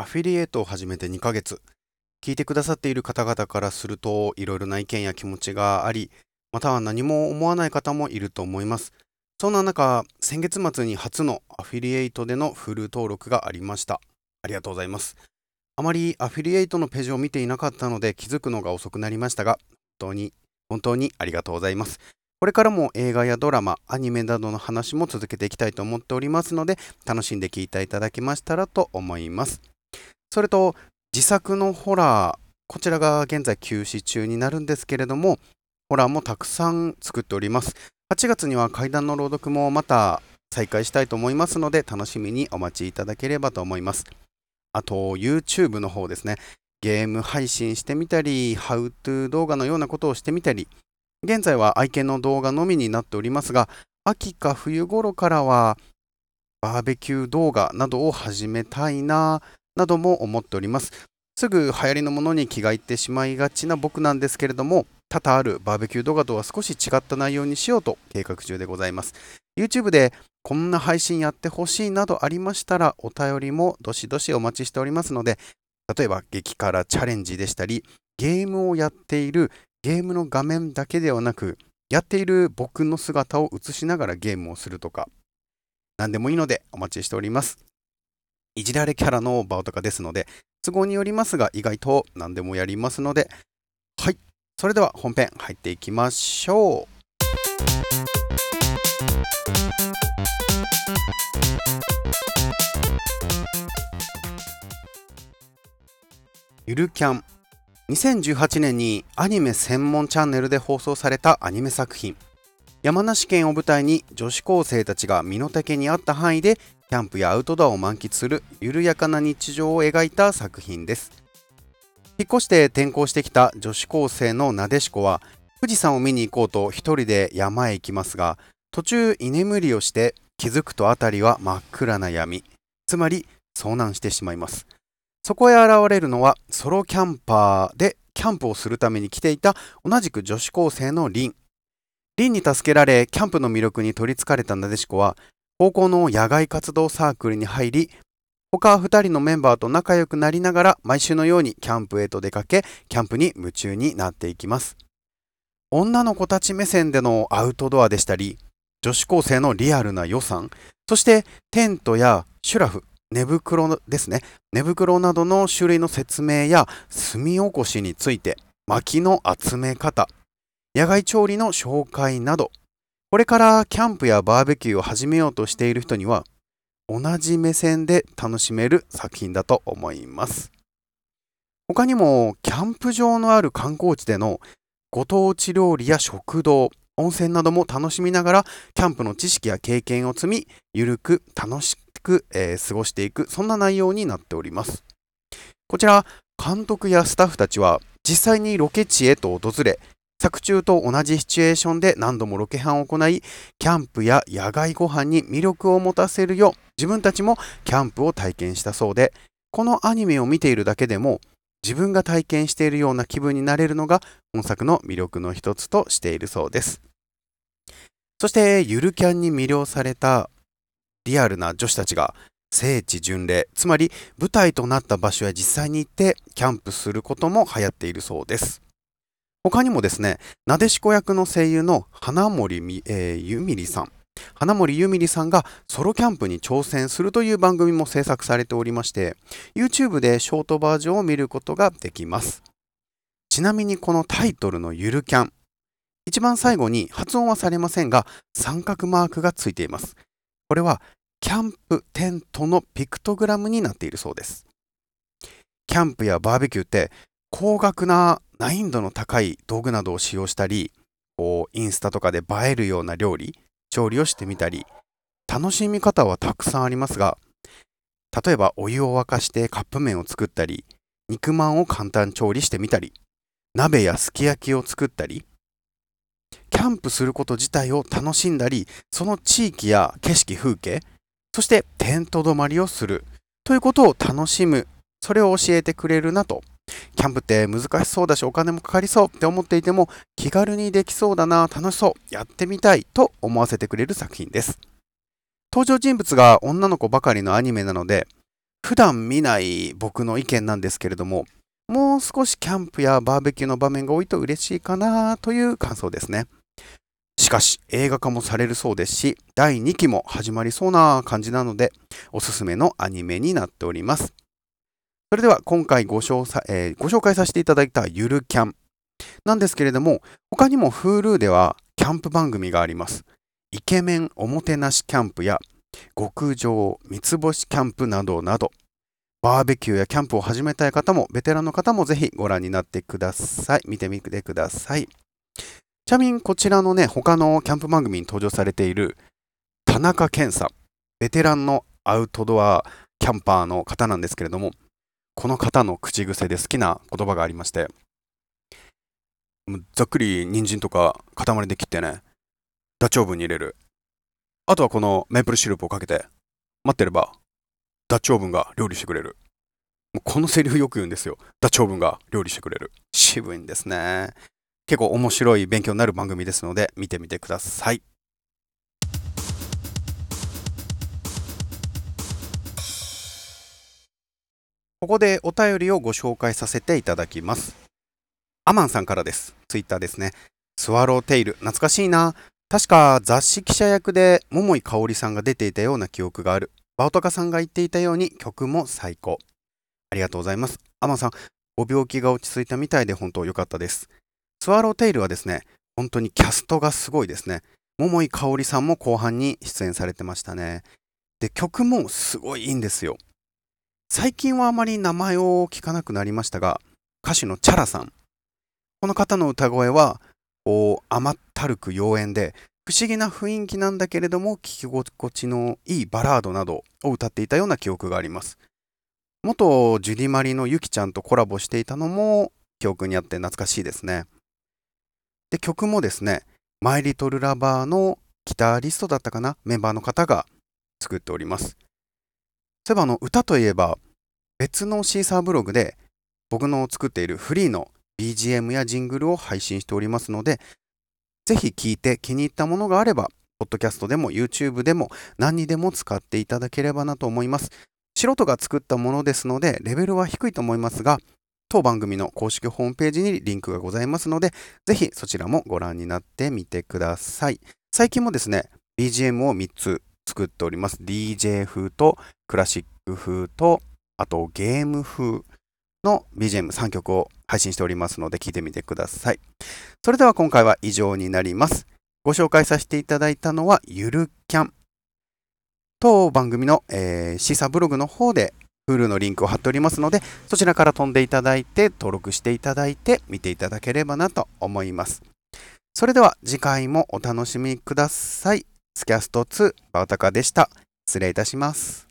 アフィリエイトを始めて2ヶ月。聞いてくださっている方々からすると、いろいろな意見や気持ちがあり、または何も思わない方もいると思います。そんな中、先月末に初のアフィリエイトでのフル登録がありました。ありがとうございます。あまりアフィリエイトのページを見ていなかったので気づくのが遅くなりましたが、本当に、本当にありがとうございます。これからも映画やドラマ、アニメなどの話も続けていきたいと思っておりますので、楽しんで聞いていただけましたらと思います。それと、自作のホラー、こちらが現在休止中になるんですけれども、ホラーもたくさん作っております。8月には階段の朗読もまた再開したいと思いますので、楽しみにお待ちいただければと思います。あと、YouTube の方ですね。ゲーム配信してみたり、ハウトゥー動画のようなことをしてみたり、現在は愛犬の動画のみになっておりますが、秋か冬頃からはバーベキュー動画などを始めたいななども思っております。すぐ流行りのものに気がいってしまいがちな僕なんですけれども、多々あるバーベキュー動画とは少し違った内容にしようと計画中でございます。YouTube でこんな配信やってほしいなどありましたら、お便りもどしどしお待ちしておりますので、例えば激辛チャレンジでしたり、ゲームをやっているゲームの画面だけではなく、やっている僕の姿を映しながらゲームをするとか、何でもいいのでお待ちしております。いじられキャラの場とかですので、都合によりますが、意外と何でもやりますので、はい。それでは本編入っていきましょう。ゆるキャン2018年にアニメ専門チャンネルで放送されたアニメ作品山梨県を舞台に女子高生たちが身の丈に合った範囲でキャンプやアウトドアを満喫する緩やかな日常を描いた作品です。引っ越して転校してきた女子高生のなでしこは富士山を見に行こうと一人で山へ行きますが途中居眠りをして気づくと辺りは真っ暗な闇。つまり遭難してしまいます。そこへ現れるのはソロキャンパーでキャンプをするために来ていた同じく女子高生のリン。リンに助けられキャンプの魅力に取りつかれたなでしこは高校の野外活動サークルに入り、他2人のメンバーと仲良くなりながら毎週のようにキャンプへと出かけ、キャンプに夢中になっていきます。女の子たち目線でのアウトドアでしたり、女子高生のリアルな予算、そしてテントやシュラフ、寝袋ですね。寝袋などの種類の説明や炭起こしについて、薪の集め方、野外調理の紹介など、これからキャンプやバーベキューを始めようとしている人には同じ目線で楽しめる作品だと思います。他にもキャンプ場のある観光地でのご当地料理や食堂、温泉なども楽しみながらキャンプの知識や経験を積み、ゆるく楽しく、えー、過ごしていく、そんな内容になっております。こちら、監督やスタッフたちは実際にロケ地へと訪れ、作中と同じシチュエーションで何度もロケハンを行い、キャンプや野外ご飯に魅力を持たせるよう、自分たちもキャンプを体験したそうで、このアニメを見ているだけでも、自分が体験しているような気分になれるのが本作の魅力の一つとしているそうです。そして、ゆるキャンに魅了されたリアルな女子たちが聖地巡礼、つまり舞台となった場所へ実際に行ってキャンプすることも流行っているそうです。他にもですね、なでしこ役の声優の花森み、えー、ゆみりさん、花森ゆみりさんがソロキャンプに挑戦するという番組も制作されておりまして、YouTube でショートバージョンを見ることができます。ちなみにこのタイトルのゆるキャン、一番最後に発音はされませんが、三角マークがついています。これはキャンプテントのピクトグラムになっているそうです。キャンプやバーベキューって高額な難易度の高い道具などを使用したり、こうインスタとかで映えるような料理、調理をしてみたり、楽しみ方はたくさんありますが、例えばお湯を沸かしてカップ麺を作ったり、肉まんを簡単調理してみたり、鍋やすき焼きを作ったり、キャンプすること自体を楽しんだり、その地域や景色、風景、そしてテント泊まりをするということを楽しむ、それを教えてくれるなとキャンプって難しそうだしお金もかかりそうって思っていても気軽にできそうだな、楽しそう、やってみたいと思わせてくれる作品です。登場人物が女の子ばかりのアニメなので、普段見ない僕の意見なんですけれども、もう少しキャンプやバーベキューの場面が多いと嬉しいかなという感想ですね。しかし映画化もされるそうですし、第2期も始まりそうな感じなので、おすすめのアニメになっております。それでは今回ご紹介,、えー、ご紹介させていただいたゆるキャンなんですけれども、他にも Hulu ではキャンプ番組があります。イケメンおもてなしキャンプや極上三つ星キャンプなどなど、バーベキューやキャンプを始めたい方も、ベテランの方もぜひご覧になってください。見てみてください。ちなみにこちらのね、他のキャンプ番組に登場されている田中健さん、ベテランのアウトドアキャンパーの方なんですけれども、この方の口癖で好きな言葉がありまして、ざっくり人参とか塊で切ってね、ダチョウブに入れる。あとはこのメープルシロップをかけて、待ってれば、ダチョウブンが料理してくれる。もうこのセリフよく言うんですよ。ダチョウブンが料理してくれる。渋いんですね。結構面白い勉強になる番組ですので見てみてください。ここでお便りをご紹介させていただきます。アマンさんからです。ツイッターですね。スワローテイル、懐かしいな。確か雑誌記者役で桃井かおりさんが出ていたような記憶がある。バオトカさんが言っていたように曲も最高。ありがとうございます。アマンさん、ご病気が落ち着いたみたいで本当良かったです。スワローテイルはですね、本当にキャストがすごいですね。桃井かおりさんも後半に出演されてましたね。で、曲もすごいいいんですよ。最近はあまり名前を聞かなくなりましたが、歌手のチャラさん。この方の歌声は、こう、甘ったるく妖艶で、不思議な雰囲気なんだけれども、聴き心地のいいバラードなどを歌っていたような記憶があります。元ジュディマリのユキちゃんとコラボしていたのも記憶にあって懐かしいですね。で、曲もですね、マイリトルラバーのギタリストだったかなメンバーの方が作っております。そういえばあの歌といえば別のシーサーブログで僕の作っているフリーの BGM やジングルを配信しておりますので、ぜひ聴いて気に入ったものがあれば、ポッドキャストでも YouTube でも何にでも使っていただければなと思います。素人が作ったものですので、レベルは低いと思いますが、当番組の公式ホームページにリンクがございますので、ぜひそちらもご覧になってみてください。最近もですね、BGM を3つ作っております。DJ 風とクラシック風と、あとゲーム風の BGM3 曲を配信しておりますので聞いてみてください。それでは今回は以上になります。ご紹介させていただいたのはゆるキャン。当番組の、えー、シーサブログの方で Hulu のリンクを貼っておりますので、そちらから飛んでいただいて、登録していただいて、見ていただければなと思います。それでは次回もお楽しみください。スキャスト2、バオタカでした。失礼いたします。